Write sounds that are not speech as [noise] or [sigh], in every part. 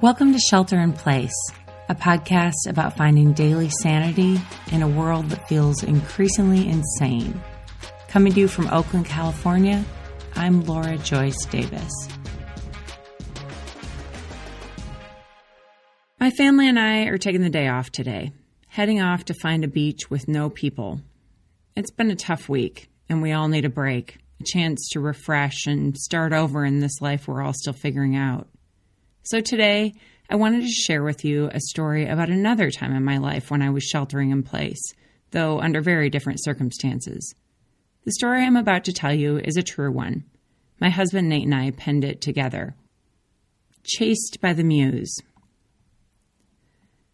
Welcome to Shelter in Place, a podcast about finding daily sanity in a world that feels increasingly insane. Coming to you from Oakland, California, I'm Laura Joyce Davis. My family and I are taking the day off today, heading off to find a beach with no people. It's been a tough week, and we all need a break, a chance to refresh and start over in this life we're all still figuring out. So today, I wanted to share with you a story about another time in my life when I was sheltering in place, though under very different circumstances. The story I'm about to tell you is a true one. My husband Nate and I penned it together. Chased by the Muse.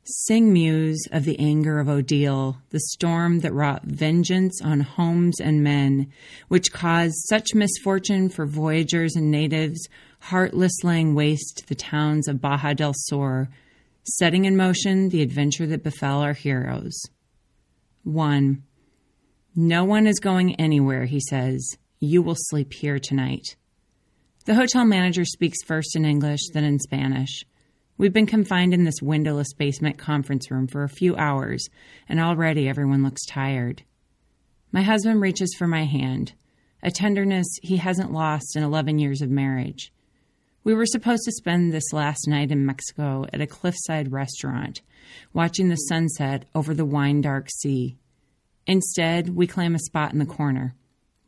Sing muse of the anger of Odile, the storm that wrought vengeance on homes and men, which caused such misfortune for voyagers and natives, heartless laying waste the towns of Baja del Sur, setting in motion the adventure that befell our heroes. 1. No one is going anywhere, he says. You will sleep here tonight. The hotel manager speaks first in English, then in Spanish. We've been confined in this windowless basement conference room for a few hours, and already everyone looks tired. My husband reaches for my hand, a tenderness he hasn't lost in 11 years of marriage. We were supposed to spend this last night in Mexico at a cliffside restaurant, watching the sunset over the wine dark sea. Instead, we claim a spot in the corner.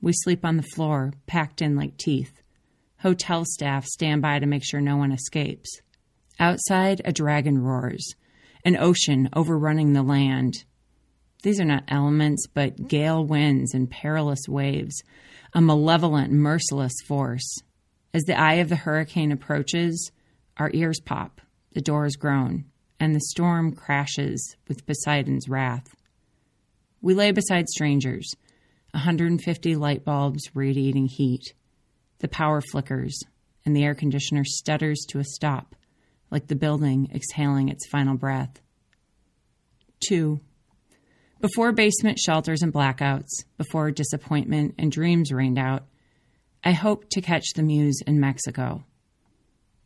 We sleep on the floor, packed in like teeth. Hotel staff stand by to make sure no one escapes. Outside, a dragon roars, an ocean overrunning the land. These are not elements, but gale winds and perilous waves, a malevolent, merciless force. As the eye of the hurricane approaches, our ears pop, the doors groan, and the storm crashes with Poseidon's wrath. We lay beside strangers, 150 light bulbs radiating heat. The power flickers, and the air conditioner stutters to a stop like the building exhaling its final breath. 2. Before basement shelters and blackouts, before disappointment and dreams rained out, I hope to catch the muse in Mexico.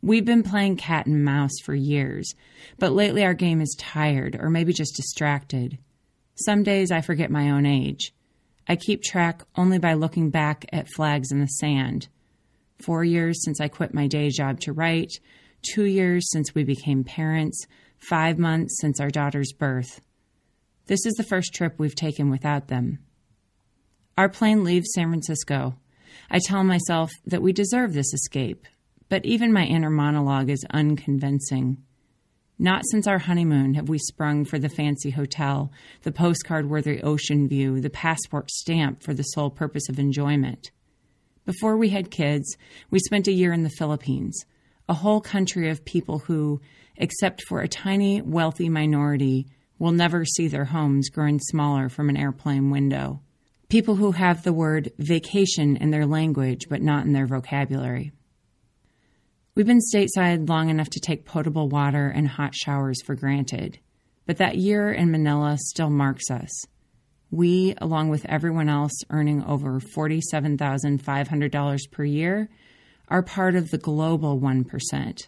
We've been playing cat and mouse for years, but lately our game is tired or maybe just distracted. Some days I forget my own age. I keep track only by looking back at flags in the sand. Four years since I quit my day job to write, two years since we became parents, five months since our daughter's birth. This is the first trip we've taken without them. Our plane leaves San Francisco. I tell myself that we deserve this escape, but even my inner monologue is unconvincing. Not since our honeymoon have we sprung for the fancy hotel, the postcard worthy ocean view, the passport stamp for the sole purpose of enjoyment. Before we had kids, we spent a year in the Philippines, a whole country of people who, except for a tiny, wealthy minority, will never see their homes growing smaller from an airplane window. People who have the word vacation in their language but not in their vocabulary. We've been stateside long enough to take potable water and hot showers for granted, but that year in Manila still marks us. We, along with everyone else earning over $47,500 per year, are part of the global 1%.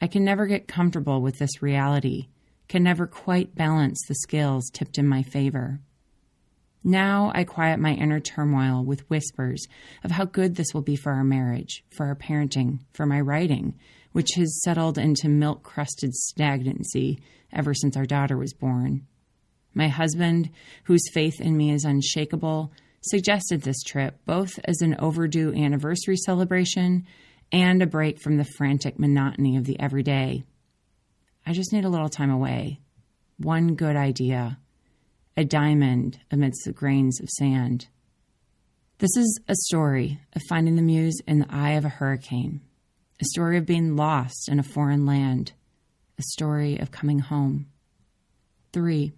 I can never get comfortable with this reality, can never quite balance the scales tipped in my favor. Now I quiet my inner turmoil with whispers of how good this will be for our marriage, for our parenting, for my writing, which has settled into milk crusted stagnancy ever since our daughter was born. My husband, whose faith in me is unshakable, suggested this trip both as an overdue anniversary celebration and a break from the frantic monotony of the everyday. I just need a little time away. One good idea. A diamond amidst the grains of sand. This is a story of finding the muse in the eye of a hurricane, a story of being lost in a foreign land, a story of coming home. 3.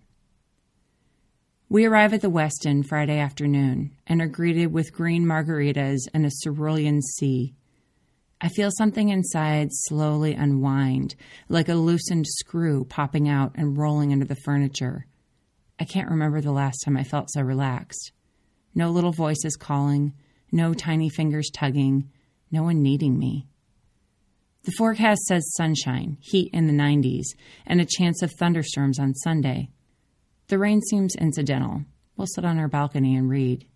We arrive at the Westin Friday afternoon and are greeted with green margaritas and a cerulean sea. I feel something inside slowly unwind, like a loosened screw popping out and rolling under the furniture. I can't remember the last time I felt so relaxed. No little voices calling, no tiny fingers tugging, no one needing me. The forecast says sunshine, heat in the 90s, and a chance of thunderstorms on Sunday. The rain seems incidental. We'll sit on our balcony and read.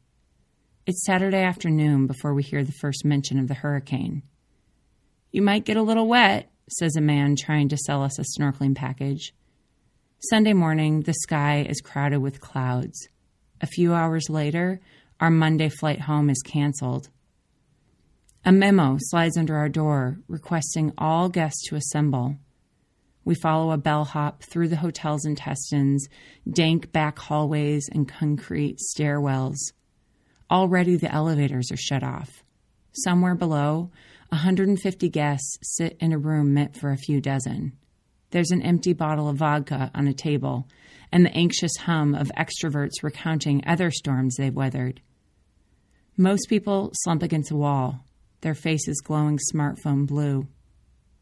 It's Saturday afternoon before we hear the first mention of the hurricane. You might get a little wet, says a man trying to sell us a snorkeling package. Sunday morning, the sky is crowded with clouds. A few hours later, our Monday flight home is canceled. A memo slides under our door requesting all guests to assemble. We follow a bellhop through the hotel's intestines, dank back hallways, and concrete stairwells. Already the elevators are shut off. Somewhere below, 150 guests sit in a room meant for a few dozen. There's an empty bottle of vodka on a table, and the anxious hum of extroverts recounting other storms they've weathered. Most people slump against a wall, their faces glowing smartphone blue.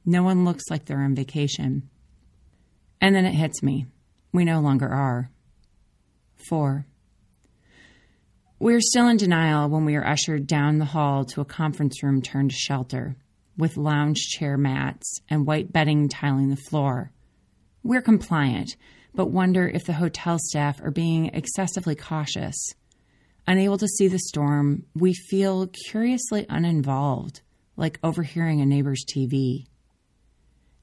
No one looks like they're on vacation. And then it hits me. We no longer are. 4. We are still in denial when we are ushered down the hall to a conference room turned shelter, with lounge chair mats and white bedding tiling the floor. We're compliant, but wonder if the hotel staff are being excessively cautious. Unable to see the storm, we feel curiously uninvolved, like overhearing a neighbor's TV.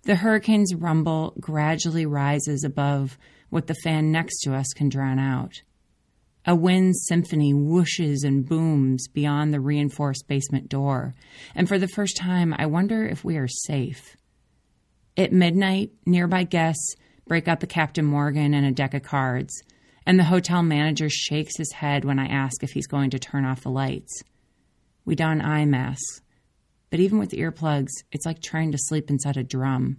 The hurricane's rumble gradually rises above what the fan next to us can drown out. A wind symphony whooshes and booms beyond the reinforced basement door, and for the first time, I wonder if we are safe. At midnight, nearby guests break up a Captain Morgan and a deck of cards and the hotel manager shakes his head when I ask if he's going to turn off the lights. We don eye masks, but even with earplugs, it's like trying to sleep inside a drum.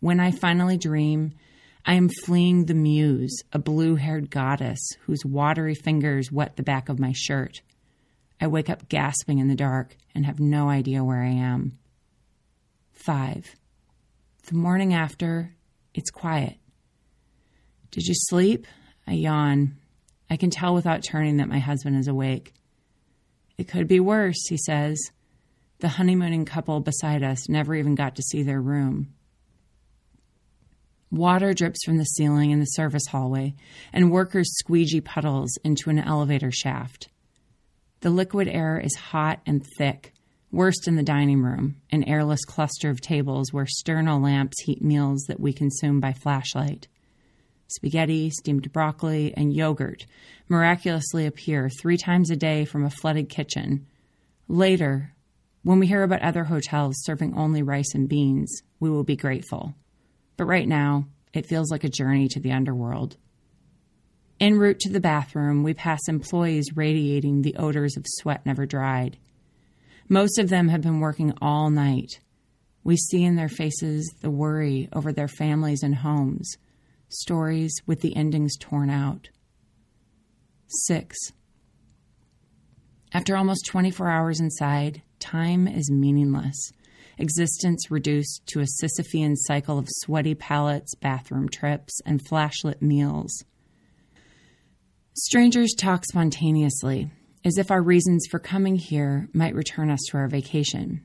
When I finally dream, I am fleeing the muse, a blue haired goddess whose watery fingers wet the back of my shirt. I wake up gasping in the dark and have no idea where I am. 5. The morning after, it's quiet. Did you sleep? I yawn. I can tell without turning that my husband is awake. It could be worse, he says. The honeymooning couple beside us never even got to see their room. Water drips from the ceiling in the service hallway, and workers squeegee puddles into an elevator shaft. The liquid air is hot and thick, worst in the dining room, an airless cluster of tables where sterno lamps heat meals that we consume by flashlight spaghetti, steamed broccoli, and yogurt miraculously appear three times a day from a flooded kitchen. Later, when we hear about other hotels serving only rice and beans, we will be grateful. But right now, it feels like a journey to the underworld. En route to the bathroom, we pass employees radiating the odors of sweat never dried. Most of them have been working all night. We see in their faces the worry over their families and homes, stories with the endings torn out. 6. After almost 24 hours inside, time is meaningless. Existence reduced to a Sisyphean cycle of sweaty pallets, bathroom trips, and flashlit meals. Strangers talk spontaneously, as if our reasons for coming here might return us to our vacation.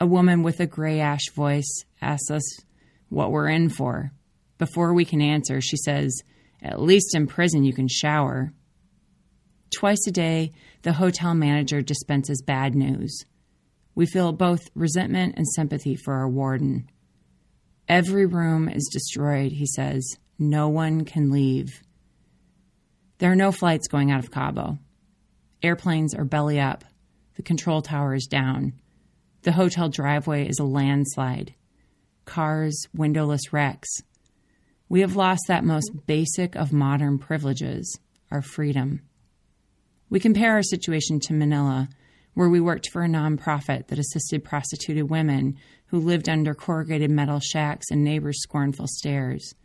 A woman with a gray ash voice asks us what we're in for. Before we can answer, she says, At least in prison you can shower. Twice a day, the hotel manager dispenses bad news. We feel both resentment and sympathy for our warden. Every room is destroyed, he says. No one can leave. There are no flights going out of Cabo. Airplanes are belly up. The control tower is down. The hotel driveway is a landslide. Cars, windowless wrecks. We have lost that most basic of modern privileges, our freedom. We compare our situation to Manila, where we worked for a nonprofit that assisted prostituted women who lived under corrugated metal shacks and neighbors' scornful stares.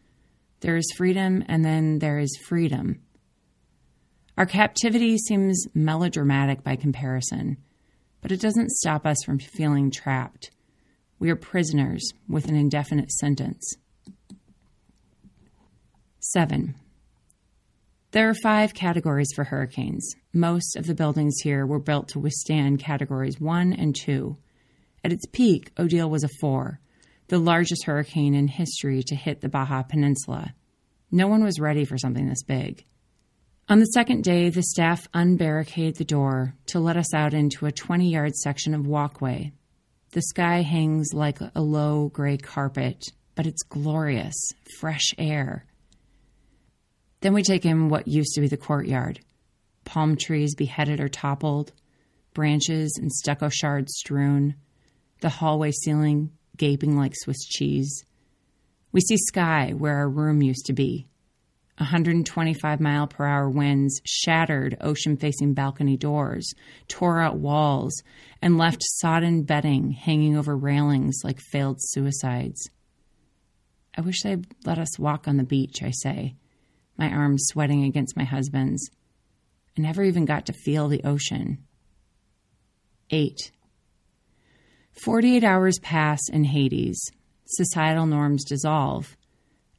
There is freedom, and then there is freedom. Our captivity seems melodramatic by comparison, but it doesn't stop us from feeling trapped. We are prisoners with an indefinite sentence. 7. There are five categories for hurricanes. Most of the buildings here were built to withstand categories 1 and 2. At its peak, Odile was a four, the largest hurricane in history to hit the Baja Peninsula. No one was ready for something this big. On the second day, the staff unbarricaded the door to let us out into a 20 yard section of walkway. The sky hangs like a low gray carpet, but it's glorious, fresh air. Then we take in what used to be the courtyard palm trees beheaded or toppled, branches and stucco shards strewn, the hallway ceiling gaping like Swiss cheese. We see sky where our room used to be. 125 mile per hour winds shattered ocean facing balcony doors, tore out walls, and left sodden bedding hanging over railings like failed suicides. I wish they'd let us walk on the beach, I say, my arms sweating against my husband's. I never even got to feel the ocean. 8. 48 hours pass in Hades. Societal norms dissolve.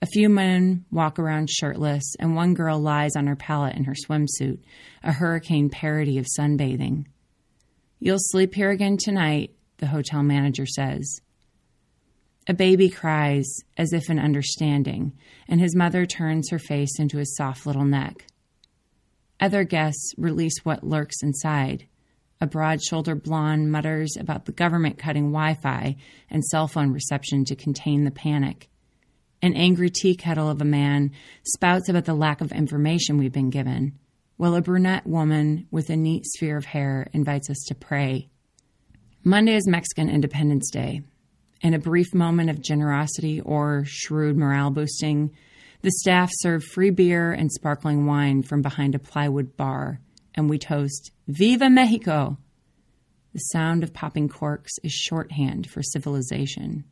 A few men walk around shirtless, and one girl lies on her pallet in her swimsuit, a hurricane parody of sunbathing. You'll sleep here again tonight, the hotel manager says. A baby cries as if in understanding, and his mother turns her face into his soft little neck. Other guests release what lurks inside. A broad shouldered blonde mutters about the government cutting Wi Fi and cell phone reception to contain the panic. An angry tea kettle of a man spouts about the lack of information we've been given, while a brunette woman with a neat sphere of hair invites us to pray. Monday is Mexican Independence Day. In a brief moment of generosity or shrewd morale boosting, the staff serve free beer and sparkling wine from behind a plywood bar, and we toast Viva Mexico! The sound of popping corks is shorthand for civilization.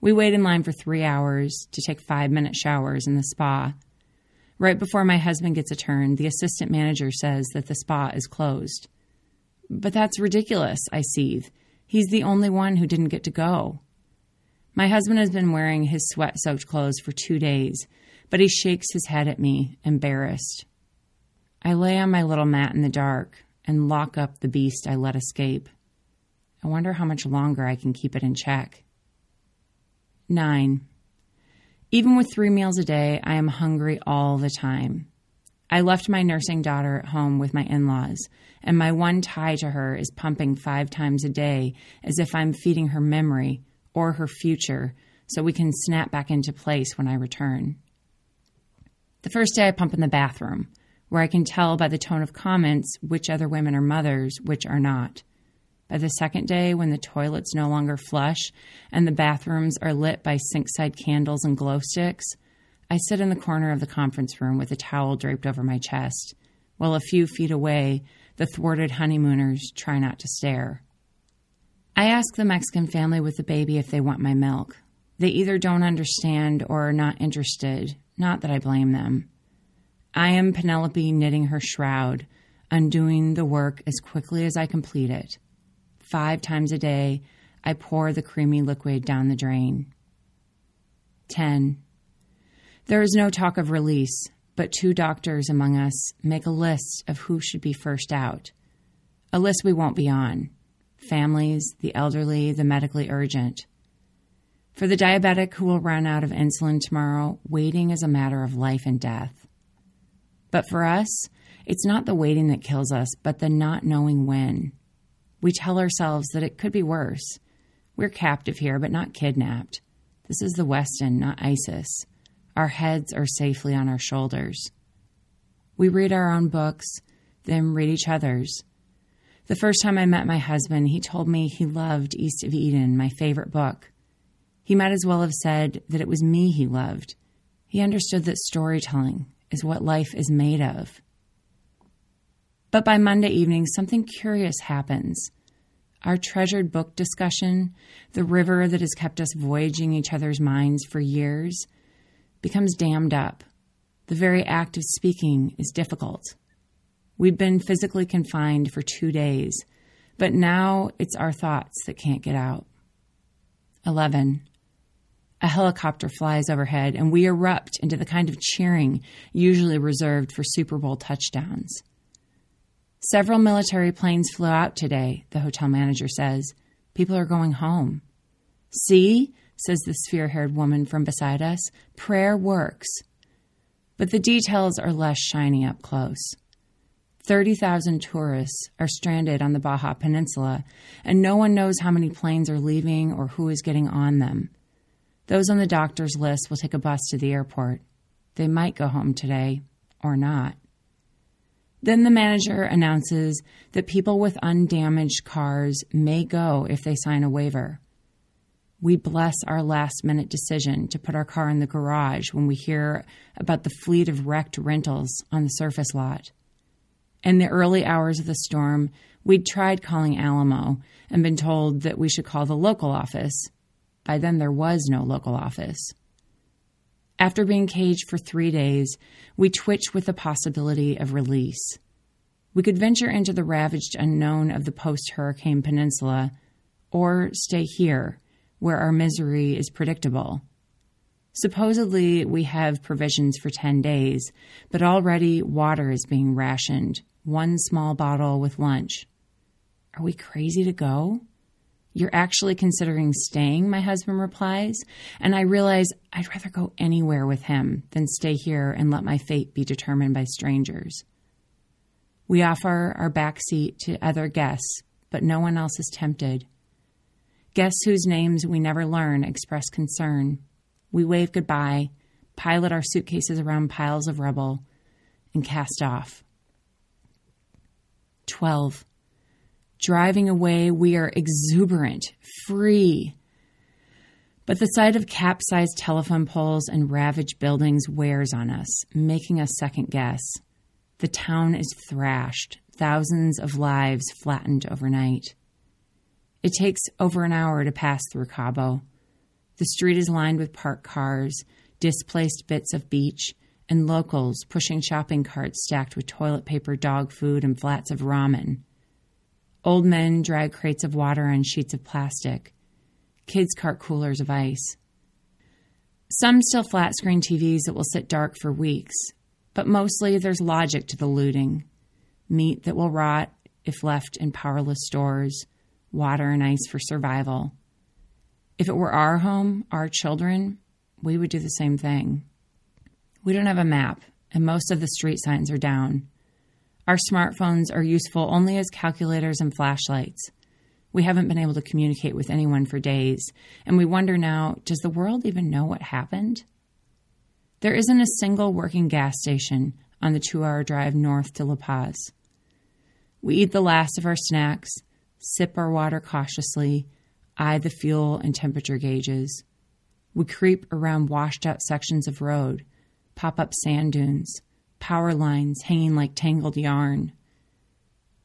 We wait in line for three hours to take five minute showers in the spa. Right before my husband gets a turn, the assistant manager says that the spa is closed. But that's ridiculous, I seethe. He's the only one who didn't get to go. My husband has been wearing his sweat soaked clothes for two days, but he shakes his head at me, embarrassed. I lay on my little mat in the dark and lock up the beast I let escape. I wonder how much longer I can keep it in check. 9. Even with three meals a day, I am hungry all the time. I left my nursing daughter at home with my in laws, and my one tie to her is pumping five times a day as if I'm feeding her memory or her future so we can snap back into place when I return. The first day I pump in the bathroom, where I can tell by the tone of comments which other women are mothers, which are not. By the second day, when the toilets no longer flush and the bathrooms are lit by sinkside candles and glow sticks, I sit in the corner of the conference room with a towel draped over my chest, while a few feet away, the thwarted honeymooners try not to stare. I ask the Mexican family with the baby if they want my milk. They either don't understand or are not interested, not that I blame them. I am Penelope knitting her shroud, undoing the work as quickly as I complete it. Five times a day, I pour the creamy liquid down the drain. 10. There is no talk of release, but two doctors among us make a list of who should be first out. A list we won't be on families, the elderly, the medically urgent. For the diabetic who will run out of insulin tomorrow, waiting is a matter of life and death. But for us, it's not the waiting that kills us, but the not knowing when. We tell ourselves that it could be worse. We're captive here, but not kidnapped. This is the Westin, not ISIS. Our heads are safely on our shoulders. We read our own books, then read each other's. The first time I met my husband, he told me he loved East of Eden, my favorite book. He might as well have said that it was me he loved. He understood that storytelling is what life is made of. But by Monday evening, something curious happens. Our treasured book discussion, the river that has kept us voyaging each other's minds for years, becomes dammed up. The very act of speaking is difficult. We've been physically confined for two days, but now it's our thoughts that can't get out. 11. A helicopter flies overhead, and we erupt into the kind of cheering usually reserved for Super Bowl touchdowns. Several military planes flew out today, the hotel manager says. People are going home. See, says the sphere haired woman from beside us, prayer works. But the details are less shiny up close. 30,000 tourists are stranded on the Baja Peninsula, and no one knows how many planes are leaving or who is getting on them. Those on the doctor's list will take a bus to the airport. They might go home today or not. Then the manager announces that people with undamaged cars may go if they sign a waiver. We bless our last minute decision to put our car in the garage when we hear about the fleet of wrecked rentals on the surface lot. In the early hours of the storm, we'd tried calling Alamo and been told that we should call the local office. By then, there was no local office. After being caged for three days, we twitched with the possibility of release. We could venture into the ravaged unknown of the post hurricane peninsula, or stay here, where our misery is predictable. Supposedly, we have provisions for 10 days, but already water is being rationed, one small bottle with lunch. Are we crazy to go? You're actually considering staying, my husband replies, and I realize I'd rather go anywhere with him than stay here and let my fate be determined by strangers. We offer our back seat to other guests, but no one else is tempted. Guests whose names we never learn express concern. We wave goodbye, pilot our suitcases around piles of rubble, and cast off. 12. Driving away, we are exuberant, free. But the sight of capsized telephone poles and ravaged buildings wears on us, making us second guess. The town is thrashed, thousands of lives flattened overnight. It takes over an hour to pass through Cabo. The street is lined with parked cars, displaced bits of beach, and locals pushing shopping carts stacked with toilet paper, dog food, and flats of ramen. Old men drag crates of water on sheets of plastic. Kids cart coolers of ice. Some still flat screen TVs that will sit dark for weeks, but mostly there's logic to the looting. Meat that will rot if left in powerless stores, water and ice for survival. If it were our home, our children, we would do the same thing. We don't have a map, and most of the street signs are down. Our smartphones are useful only as calculators and flashlights. We haven't been able to communicate with anyone for days, and we wonder now does the world even know what happened? There isn't a single working gas station on the two hour drive north to La Paz. We eat the last of our snacks, sip our water cautiously, eye the fuel and temperature gauges. We creep around washed out sections of road, pop up sand dunes, power lines hanging like tangled yarn.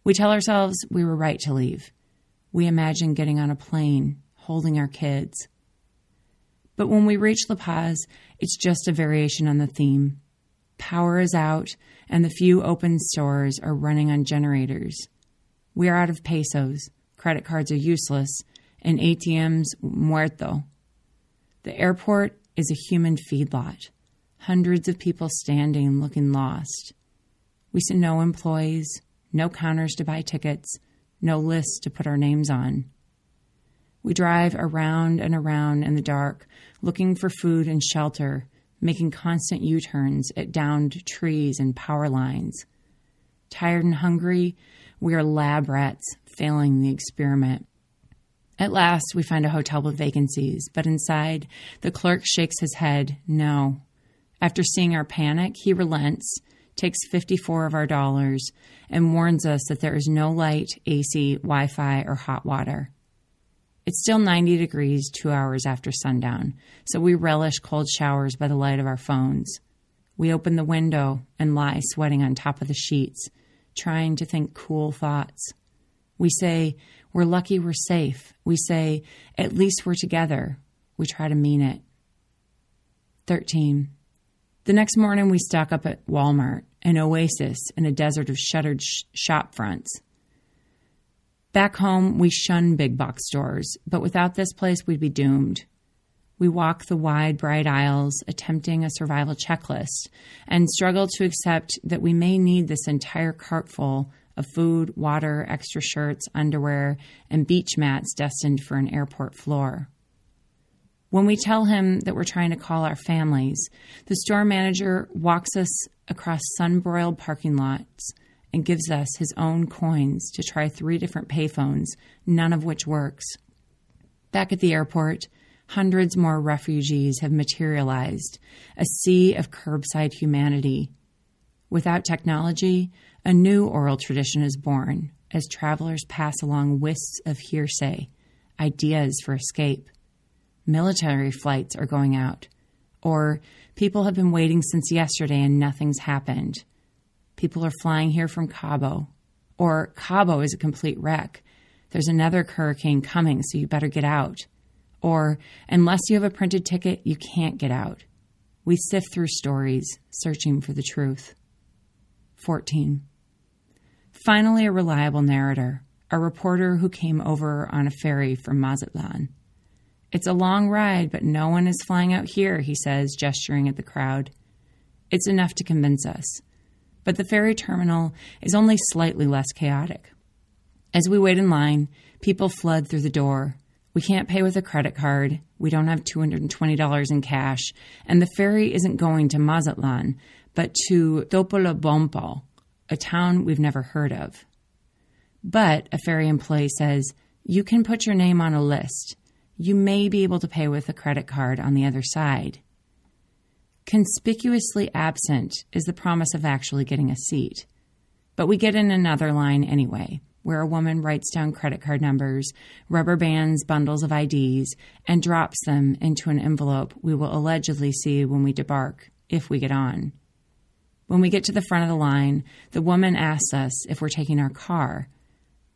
We tell ourselves we were right to leave. We imagine getting on a plane, holding our kids. But when we reach La Paz, it's just a variation on the theme. Power is out, and the few open stores are running on generators. We are out of pesos, credit cards are useless, and ATMs muerto. The airport is a human feedlot hundreds of people standing looking lost. We see no employees, no counters to buy tickets, no lists to put our names on. We drive around and around in the dark, looking for food and shelter, making constant U turns at downed trees and power lines. Tired and hungry, we are lab rats failing the experiment. At last, we find a hotel with vacancies, but inside, the clerk shakes his head. No, after seeing our panic, he relents, takes 54 of our dollars, and warns us that there is no light, AC, Wi Fi, or hot water. It's still 90 degrees two hours after sundown, so we relish cold showers by the light of our phones. We open the window and lie sweating on top of the sheets, trying to think cool thoughts. We say, We're lucky we're safe. We say, At least we're together. We try to mean it. 13. The next morning, we stock up at Walmart, an oasis in a desert of shuttered sh- shop fronts. Back home, we shun big box stores, but without this place, we'd be doomed. We walk the wide, bright aisles, attempting a survival checklist, and struggle to accept that we may need this entire cartful of food, water, extra shirts, underwear, and beach mats destined for an airport floor. When we tell him that we're trying to call our families, the store manager walks us across sun broiled parking lots and gives us his own coins to try three different payphones, none of which works. Back at the airport, hundreds more refugees have materialized, a sea of curbside humanity. Without technology, a new oral tradition is born as travelers pass along wisps of hearsay, ideas for escape military flights are going out, or people have been waiting since yesterday and nothing's happened. People are flying here from Cabo, or Cabo is a complete wreck. There's another hurricane coming, so you better get out. Or, unless you have a printed ticket, you can't get out. We sift through stories, searching for the truth. 14. Finally, a reliable narrator, a reporter who came over on a ferry from Mazatlan. It's a long ride, but no one is flying out here, he says, gesturing at the crowd. It's enough to convince us. But the ferry terminal is only slightly less chaotic. As we wait in line, people flood through the door. We can't pay with a credit card. We don't have $220 in cash. And the ferry isn't going to Mazatlan, but to Topolobampo, a town we've never heard of. But a ferry employee says, You can put your name on a list you may be able to pay with a credit card on the other side. Conspicuously absent is the promise of actually getting a seat. But we get in another line anyway, where a woman writes down credit card numbers, rubber bands bundles of IDs, and drops them into an envelope we will allegedly see when we debark, if we get on. When we get to the front of the line, the woman asks us if we're taking our car.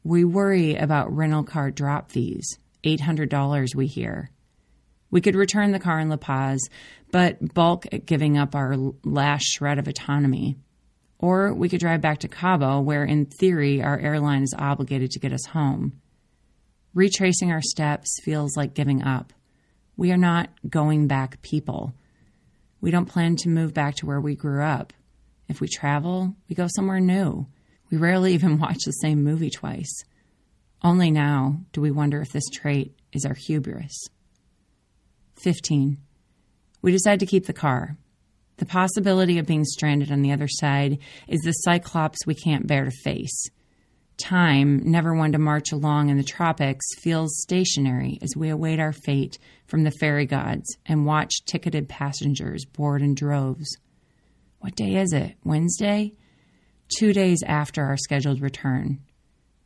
We worry about rental car drop fees. $800 we hear. We could return the car in La Paz, but bulk at giving up our last shred of autonomy. Or we could drive back to Cabo, where in theory our airline is obligated to get us home. Retracing our steps feels like giving up. We are not going back people. We don't plan to move back to where we grew up. If we travel, we go somewhere new. We rarely even [laughs] watch the same movie twice. Only now do we wonder if this trait is our hubris. 15. We decide to keep the car. The possibility of being stranded on the other side is the cyclops we can't bear to face. Time, never one to march along in the tropics, feels stationary as we await our fate from the fairy gods and watch ticketed passengers board in droves. What day is it? Wednesday? Two days after our scheduled return.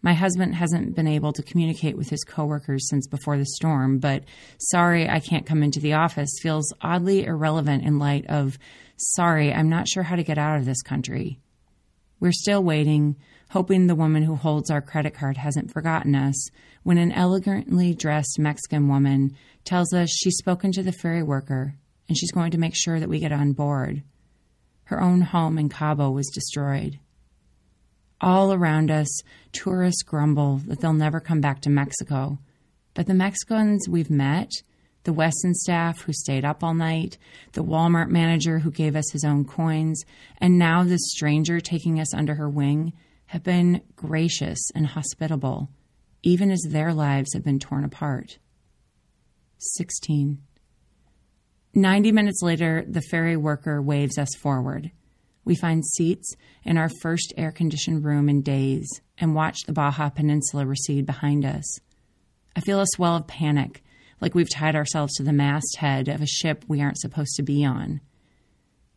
My husband hasn't been able to communicate with his coworkers since before the storm, but sorry I can't come into the office feels oddly irrelevant in light of sorry I'm not sure how to get out of this country. We're still waiting, hoping the woman who holds our credit card hasn't forgotten us, when an elegantly dressed Mexican woman tells us she's spoken to the ferry worker and she's going to make sure that we get on board. Her own home in Cabo was destroyed. All around us, tourists grumble that they'll never come back to Mexico. But the Mexicans we've met, the Westin staff who stayed up all night, the Walmart manager who gave us his own coins, and now this stranger taking us under her wing have been gracious and hospitable, even as their lives have been torn apart. 16. Ninety minutes later, the ferry worker waves us forward. We find seats in our first air conditioned room in days and watch the Baja Peninsula recede behind us. I feel a swell of panic, like we've tied ourselves to the masthead of a ship we aren't supposed to be on.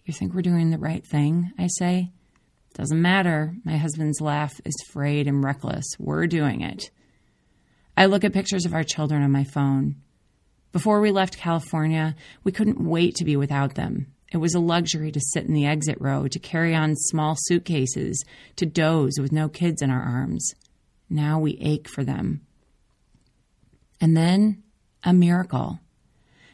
You think we're doing the right thing? I say. Doesn't matter. My husband's laugh is frayed and reckless. We're doing it. I look at pictures of our children on my phone. Before we left California, we couldn't wait to be without them. It was a luxury to sit in the exit row, to carry on small suitcases, to doze with no kids in our arms. Now we ache for them. And then a miracle.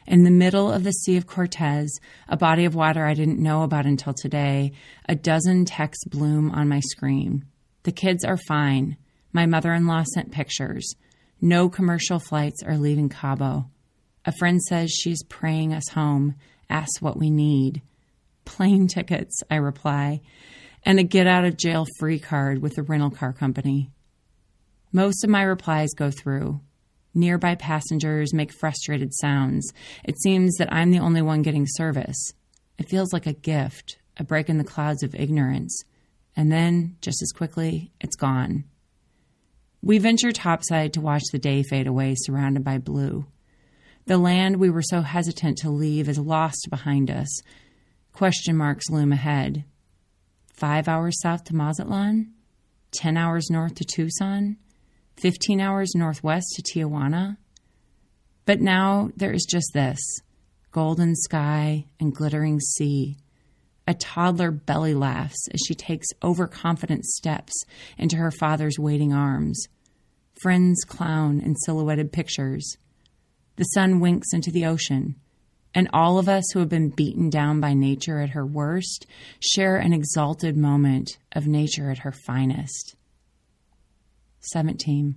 In the middle of the Sea of Cortez, a body of water I didn't know about until today, a dozen texts bloom on my screen. The kids are fine. My mother in law sent pictures. No commercial flights are leaving Cabo. A friend says she's praying us home asks what we need. Plane tickets, I reply. and a get out of jail free card with the rental car company. Most of my replies go through. Nearby passengers make frustrated sounds. It seems that I'm the only one getting service. It feels like a gift, a break in the clouds of ignorance. And then, just as quickly, it's gone. We venture topside to watch the day fade away, surrounded by blue. The land we were so hesitant to leave is lost behind us. Question marks loom ahead. Five hours south to Mazatlan? Ten hours north to Tucson? 15 hours northwest to Tijuana. But now there is just this golden sky and glittering sea. A toddler belly laughs as she takes overconfident steps into her father's waiting arms. Friends clown in silhouetted pictures. The sun winks into the ocean, and all of us who have been beaten down by nature at her worst share an exalted moment of nature at her finest. 17.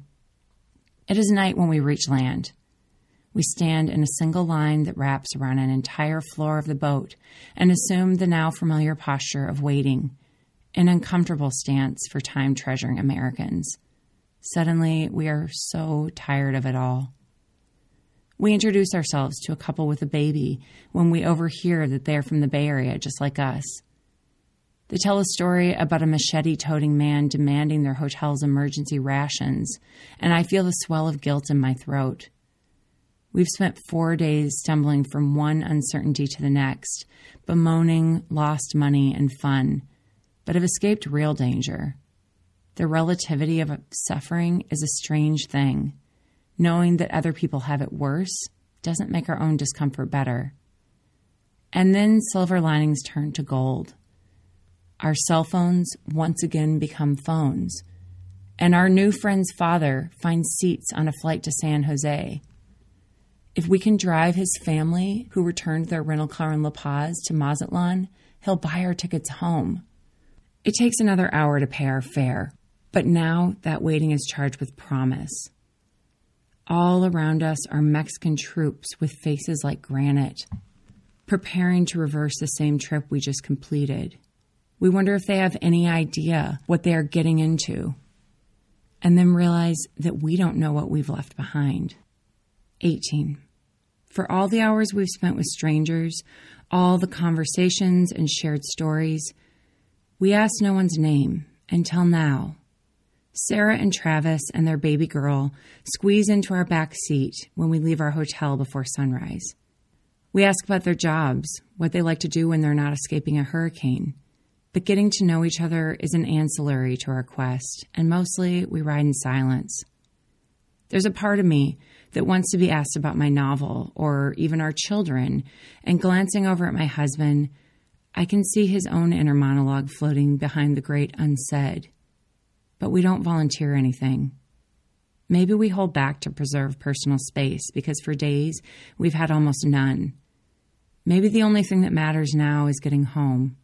It is night when we reach land. We stand in a single line that wraps around an entire floor of the boat and assume the now familiar posture of waiting, an uncomfortable stance for time treasuring Americans. Suddenly, we are so tired of it all. We introduce ourselves to a couple with a baby when we overhear that they are from the Bay Area, just like us. They tell a story about a machete toting man demanding their hotel's emergency rations, and I feel the swell of guilt in my throat. We've spent four days stumbling from one uncertainty to the next, bemoaning lost money and fun, but have escaped real danger. The relativity of suffering is a strange thing. Knowing that other people have it worse doesn't make our own discomfort better. And then silver linings turn to gold. Our cell phones once again become phones. And our new friend's father finds seats on a flight to San Jose. If we can drive his family, who returned their rental car in La Paz, to Mazatlan, he'll buy our tickets home. It takes another hour to pay our fare, but now that waiting is charged with promise. All around us are Mexican troops with faces like granite, preparing to reverse the same trip we just completed. We wonder if they have any idea what they are getting into, and then realize that we don't know what we've left behind. 18. For all the hours we've spent with strangers, all the conversations and shared stories, we asked no one's name until now. Sarah and Travis and their baby girl squeeze into our back seat when we leave our hotel before sunrise. We ask about their jobs, what they like to do when they're not escaping a hurricane, but getting to know each other is an ancillary to our quest, and mostly we ride in silence. There's a part of me that wants to be asked about my novel or even our children, and glancing over at my husband, I can see his own inner monologue floating behind the great unsaid. But we don't volunteer anything. Maybe we hold back to preserve personal space because for days we've had almost none. Maybe the only thing that matters now is getting home.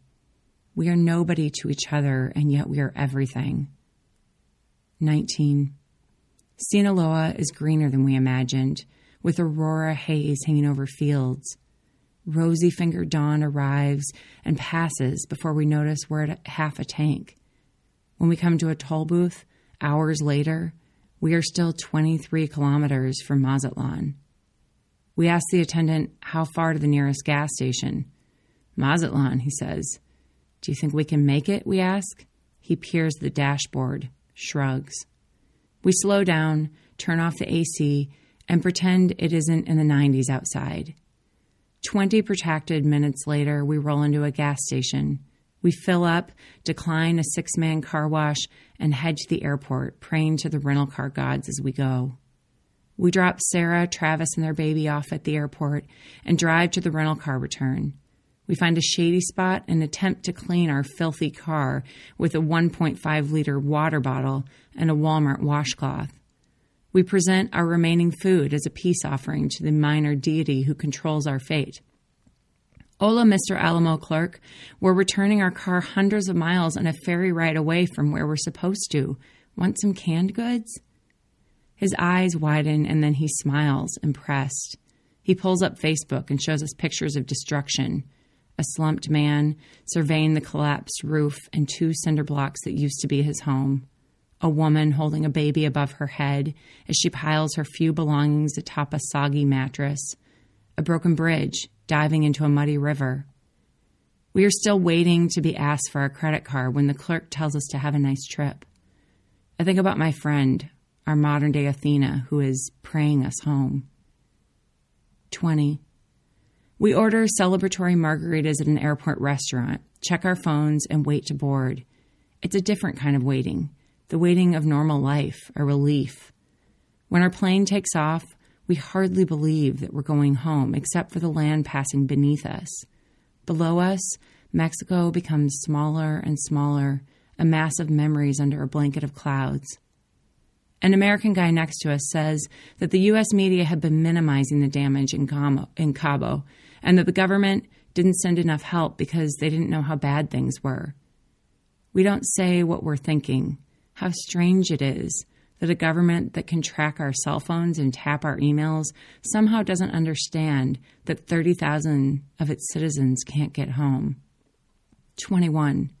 We are nobody to each other, and yet we are everything. 19. Sinaloa is greener than we imagined, with aurora haze hanging over fields. Rosy fingered dawn arrives and passes before we notice we're at half a tank. When we come to a toll booth, hours later, we are still 23 kilometers from Mazatlan. We ask the attendant how far to the nearest gas station. Mazatlan, he says. Do you think we can make it? We ask. He peers the dashboard, shrugs. We slow down, turn off the AC, and pretend it isn't in the 90s outside. 20 protracted minutes later, we roll into a gas station. We fill up, decline a six man car wash, and head to the airport, praying to the rental car gods as we go. We drop Sarah, Travis, and their baby off at the airport and drive to the rental car return. We find a shady spot and attempt to clean our filthy car with a 1.5 liter water bottle and a Walmart washcloth. We present our remaining food as a peace offering to the minor deity who controls our fate. Hola, Mr. Alamo clerk. We're returning our car hundreds of miles and a ferry ride away from where we're supposed to. Want some canned goods? His eyes widen and then he smiles, impressed. He pulls up Facebook and shows us pictures of destruction a slumped man surveying the collapsed roof and two cinder blocks that used to be his home. A woman holding a baby above her head as she piles her few belongings atop a soggy mattress. A broken bridge diving into a muddy river. We are still waiting to be asked for our credit card when the clerk tells us to have a nice trip. I think about my friend, our modern day Athena, who is praying us home. 20. We order celebratory margaritas at an airport restaurant, check our phones, and wait to board. It's a different kind of waiting, the waiting of normal life, a relief. When our plane takes off, we hardly believe that we're going home, except for the land passing beneath us. Below us, Mexico becomes smaller and smaller, a mass of memories under a blanket of clouds. An American guy next to us says that the U.S. media had been minimizing the damage in in Cabo and that the government didn't send enough help because they didn't know how bad things were. We don't say what we're thinking. How strange it is that a government that can track our cell phones and tap our emails somehow doesn't understand that 30,000 of its citizens can't get home. 21.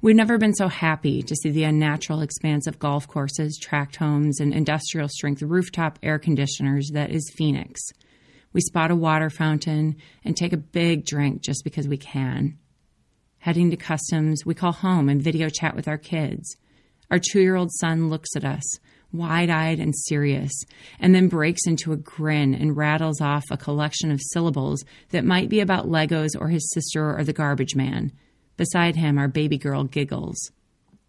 We've never been so happy to see the unnatural expanse of golf courses, tract homes, and industrial strength rooftop air conditioners that is Phoenix. We spot a water fountain and take a big drink just because we can. Heading to customs, we call home and video chat with our kids. Our two year old son looks at us, wide eyed and serious, and then breaks into a grin and rattles off a collection of syllables that might be about Legos or his sister or the garbage man. Beside him, our baby girl giggles.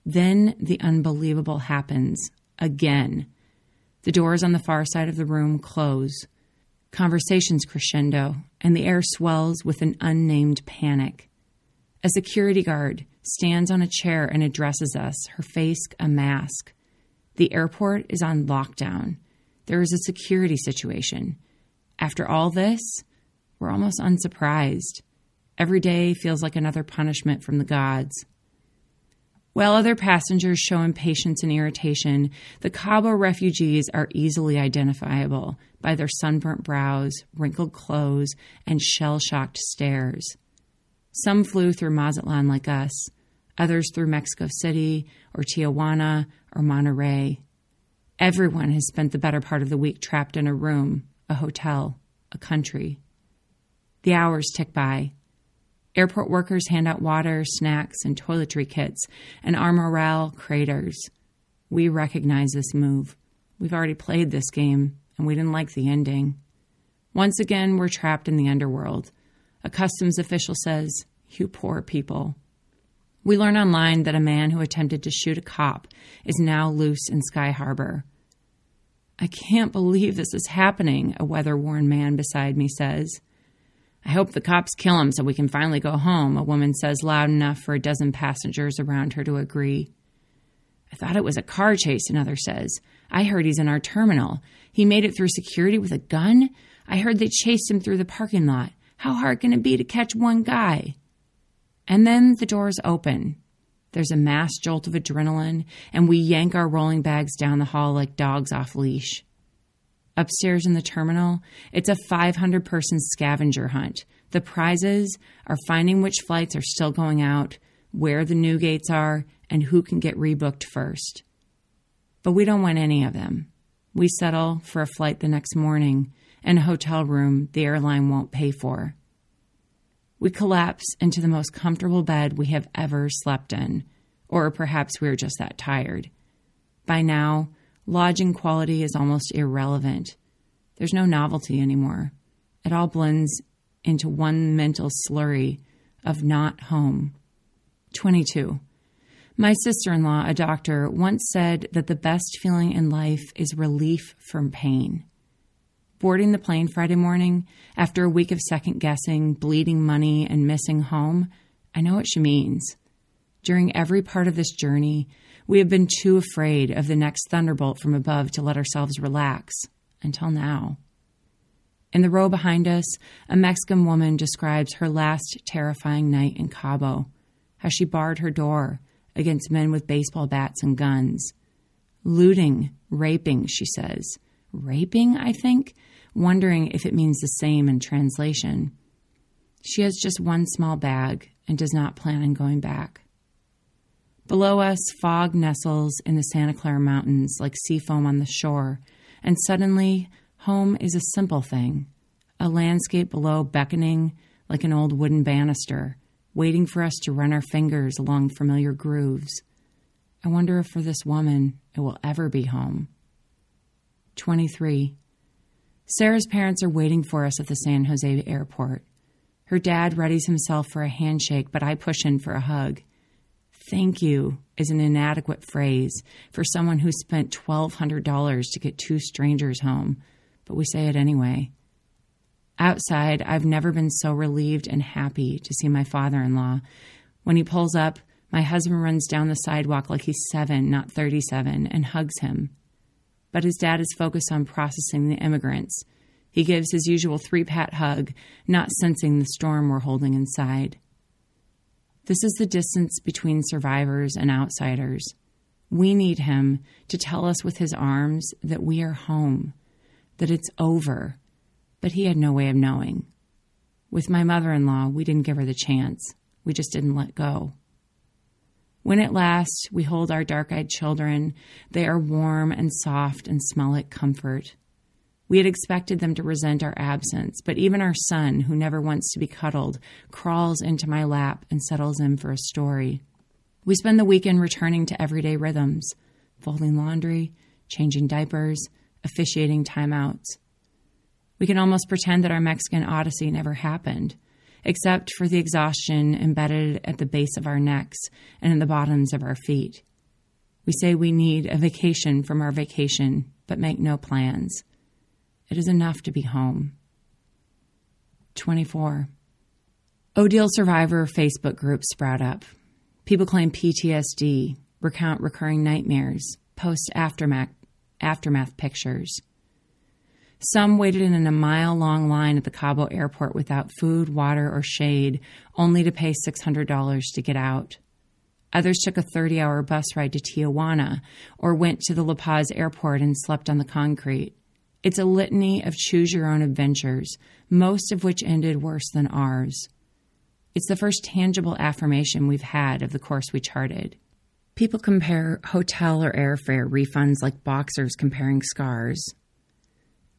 Then the unbelievable happens again. The doors on the far side of the room close. Conversations crescendo, and the air swells with an unnamed panic. A security guard stands on a chair and addresses us, her face a mask. The airport is on lockdown. There is a security situation. After all this, we're almost unsurprised. Every day feels like another punishment from the gods. While other passengers show impatience and irritation, the Cabo refugees are easily identifiable by their sunburnt brows, wrinkled clothes, and shell shocked stares. Some flew through Mazatlan like us, others through Mexico City or Tijuana or Monterrey. Everyone has spent the better part of the week trapped in a room, a hotel, a country. The hours tick by. Airport workers hand out water, snacks, and toiletry kits, and our morale craters. We recognize this move. We've already played this game, and we didn't like the ending. Once again, we're trapped in the underworld. A customs official says, You poor people. We learn online that a man who attempted to shoot a cop is now loose in Sky Harbor. I can't believe this is happening, a weather worn man beside me says. I hope the cops kill him so we can finally go home, a woman says loud enough for a dozen passengers around her to agree. I thought it was a car chase, another says. I heard he's in our terminal. He made it through security with a gun? I heard they chased him through the parking lot. How hard can it be to catch one guy? And then the doors open. There's a mass jolt of adrenaline, and we yank our rolling bags down the hall like dogs off leash. Upstairs in the terminal, it's a 500 person scavenger hunt. The prizes are finding which flights are still going out, where the new gates are, and who can get rebooked first. But we don't win any of them. We settle for a flight the next morning and a hotel room the airline won't pay for. We collapse into the most comfortable bed we have ever slept in, or perhaps we're just that tired. By now, lodging quality is almost irrelevant. There's no novelty anymore. It all blends into one mental slurry of not home. 22. My sister in law, a doctor, once said that the best feeling in life is relief from pain. Boarding the plane Friday morning, after a week of second guessing, bleeding money, and missing home, I know what she means. During every part of this journey, we have been too afraid of the next thunderbolt from above to let ourselves relax, until now. In the row behind us, a Mexican woman describes her last terrifying night in Cabo, how she barred her door against men with baseball bats and guns. Looting, raping, she says. Raping, I think, wondering if it means the same in translation. She has just one small bag and does not plan on going back. Below us, fog nestles in the Santa Clara Mountains like sea foam on the shore, and suddenly, home is a simple thing a landscape below beckoning like an old wooden banister, waiting for us to run our fingers along familiar grooves. I wonder if for this woman it will ever be home. 23. Sarah's parents are waiting for us at the San Jose airport. Her dad readies himself for a handshake, but I push in for a hug. Thank you is an inadequate phrase for someone who spent $1,200 to get two strangers home, but we say it anyway. Outside, I've never been so relieved and happy to see my father in law. When he pulls up, my husband runs down the sidewalk like he's seven, not 37, and hugs him. But his dad is focused on processing the immigrants he gives his usual three pat hug, not sensing the storm we're holding inside. This is the distance between survivors and outsiders. We need him to tell us with his arms that we are home, that it's over, but he had no way of knowing. With my mother in law, we didn't give her the chance. We just didn't let go. When at last we hold our dark eyed children, they are warm and soft and smell like comfort. We had expected them to resent our absence, but even our son, who never wants to be cuddled, crawls into my lap and settles in for a story. We spend the weekend returning to everyday rhythms folding laundry, changing diapers, officiating timeouts. We can almost pretend that our Mexican odyssey never happened, except for the exhaustion embedded at the base of our necks and in the bottoms of our feet. We say we need a vacation from our vacation, but make no plans. It is enough to be home. 24. Odile survivor Facebook groups sprout up. People claim PTSD, recount recurring nightmares, post aftermath, aftermath pictures. Some waited in a mile long line at the Cabo airport without food, water, or shade, only to pay $600 to get out. Others took a 30 hour bus ride to Tijuana or went to the La Paz airport and slept on the concrete. It's a litany of choose your own adventures, most of which ended worse than ours. It's the first tangible affirmation we've had of the course we charted. People compare hotel or airfare refunds like boxers comparing scars.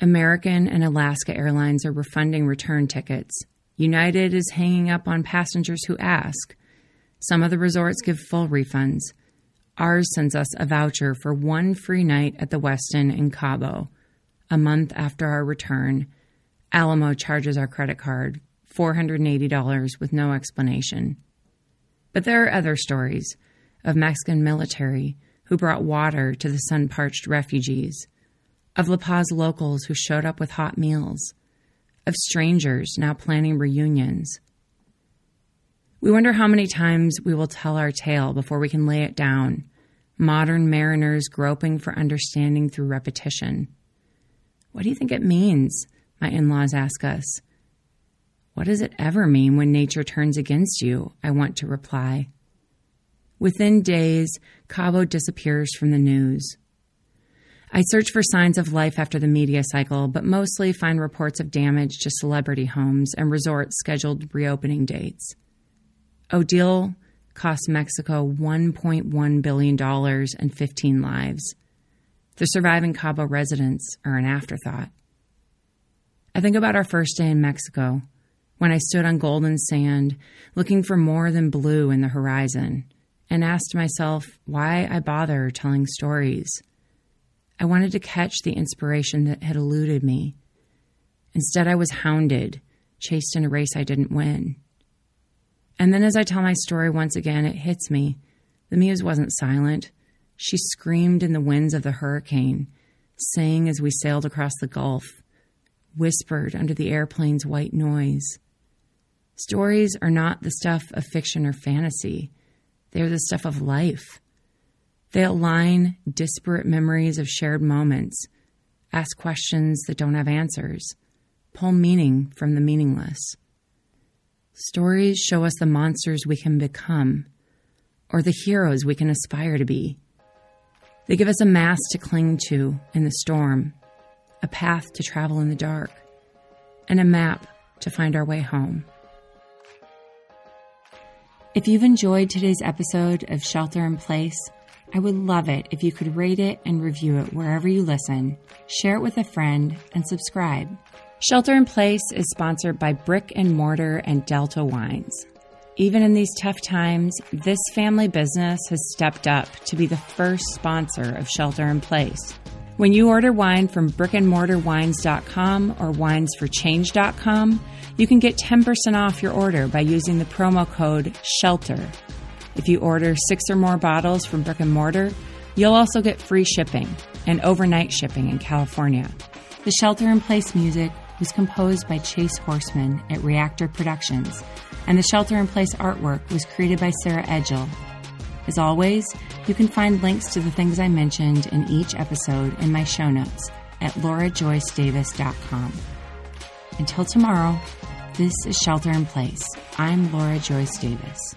American and Alaska Airlines are refunding return tickets. United is hanging up on passengers who ask. Some of the resorts give full refunds. Ours sends us a voucher for one free night at the Westin in Cabo a month after our return, Alamo charges our credit card $480 with no explanation. But there are other stories of Mexican military who brought water to the sun parched refugees, of La Paz locals who showed up with hot meals, of strangers now planning reunions. We wonder how many times we will tell our tale before we can lay it down, modern mariners groping for understanding through repetition. What do you think it means? My in laws ask us. What does it ever mean when nature turns against you? I want to reply. Within days, Cabo disappears from the news. I search for signs of life after the media cycle, but mostly find reports of damage to celebrity homes and resorts scheduled reopening dates. Odile cost Mexico $1.1 billion and 15 lives. The surviving Cabo residents are an afterthought. I think about our first day in Mexico when I stood on golden sand looking for more than blue in the horizon and asked myself why I bother telling stories. I wanted to catch the inspiration that had eluded me. Instead, I was hounded, chased in a race I didn't win. And then, as I tell my story once again, it hits me. The muse wasn't silent. She screamed in the winds of the hurricane, sang as we sailed across the Gulf, whispered under the airplane's white noise. Stories are not the stuff of fiction or fantasy, they are the stuff of life. They align disparate memories of shared moments, ask questions that don't have answers, pull meaning from the meaningless. Stories show us the monsters we can become, or the heroes we can aspire to be. They give us a mast to cling to in the storm, a path to travel in the dark, and a map to find our way home. If you've enjoyed today's episode of Shelter in Place, I would love it if you could rate it and review it wherever you listen, share it with a friend, and subscribe. Shelter in Place is sponsored by Brick and Mortar and Delta Wines. Even in these tough times, this family business has stepped up to be the first sponsor of Shelter in Place. When you order wine from brickandmortarwines.com or winesforchange.com, you can get 10% off your order by using the promo code SHELTER. If you order six or more bottles from Brick and Mortar, you'll also get free shipping and overnight shipping in California. The Shelter in Place music was composed by Chase Horseman at Reactor Productions, and the Shelter in Place artwork was created by Sarah Edgel. As always, you can find links to the things I mentioned in each episode in my show notes at laurajoycedavis.com. Until tomorrow, this is Shelter in Place. I'm Laura Joyce Davis.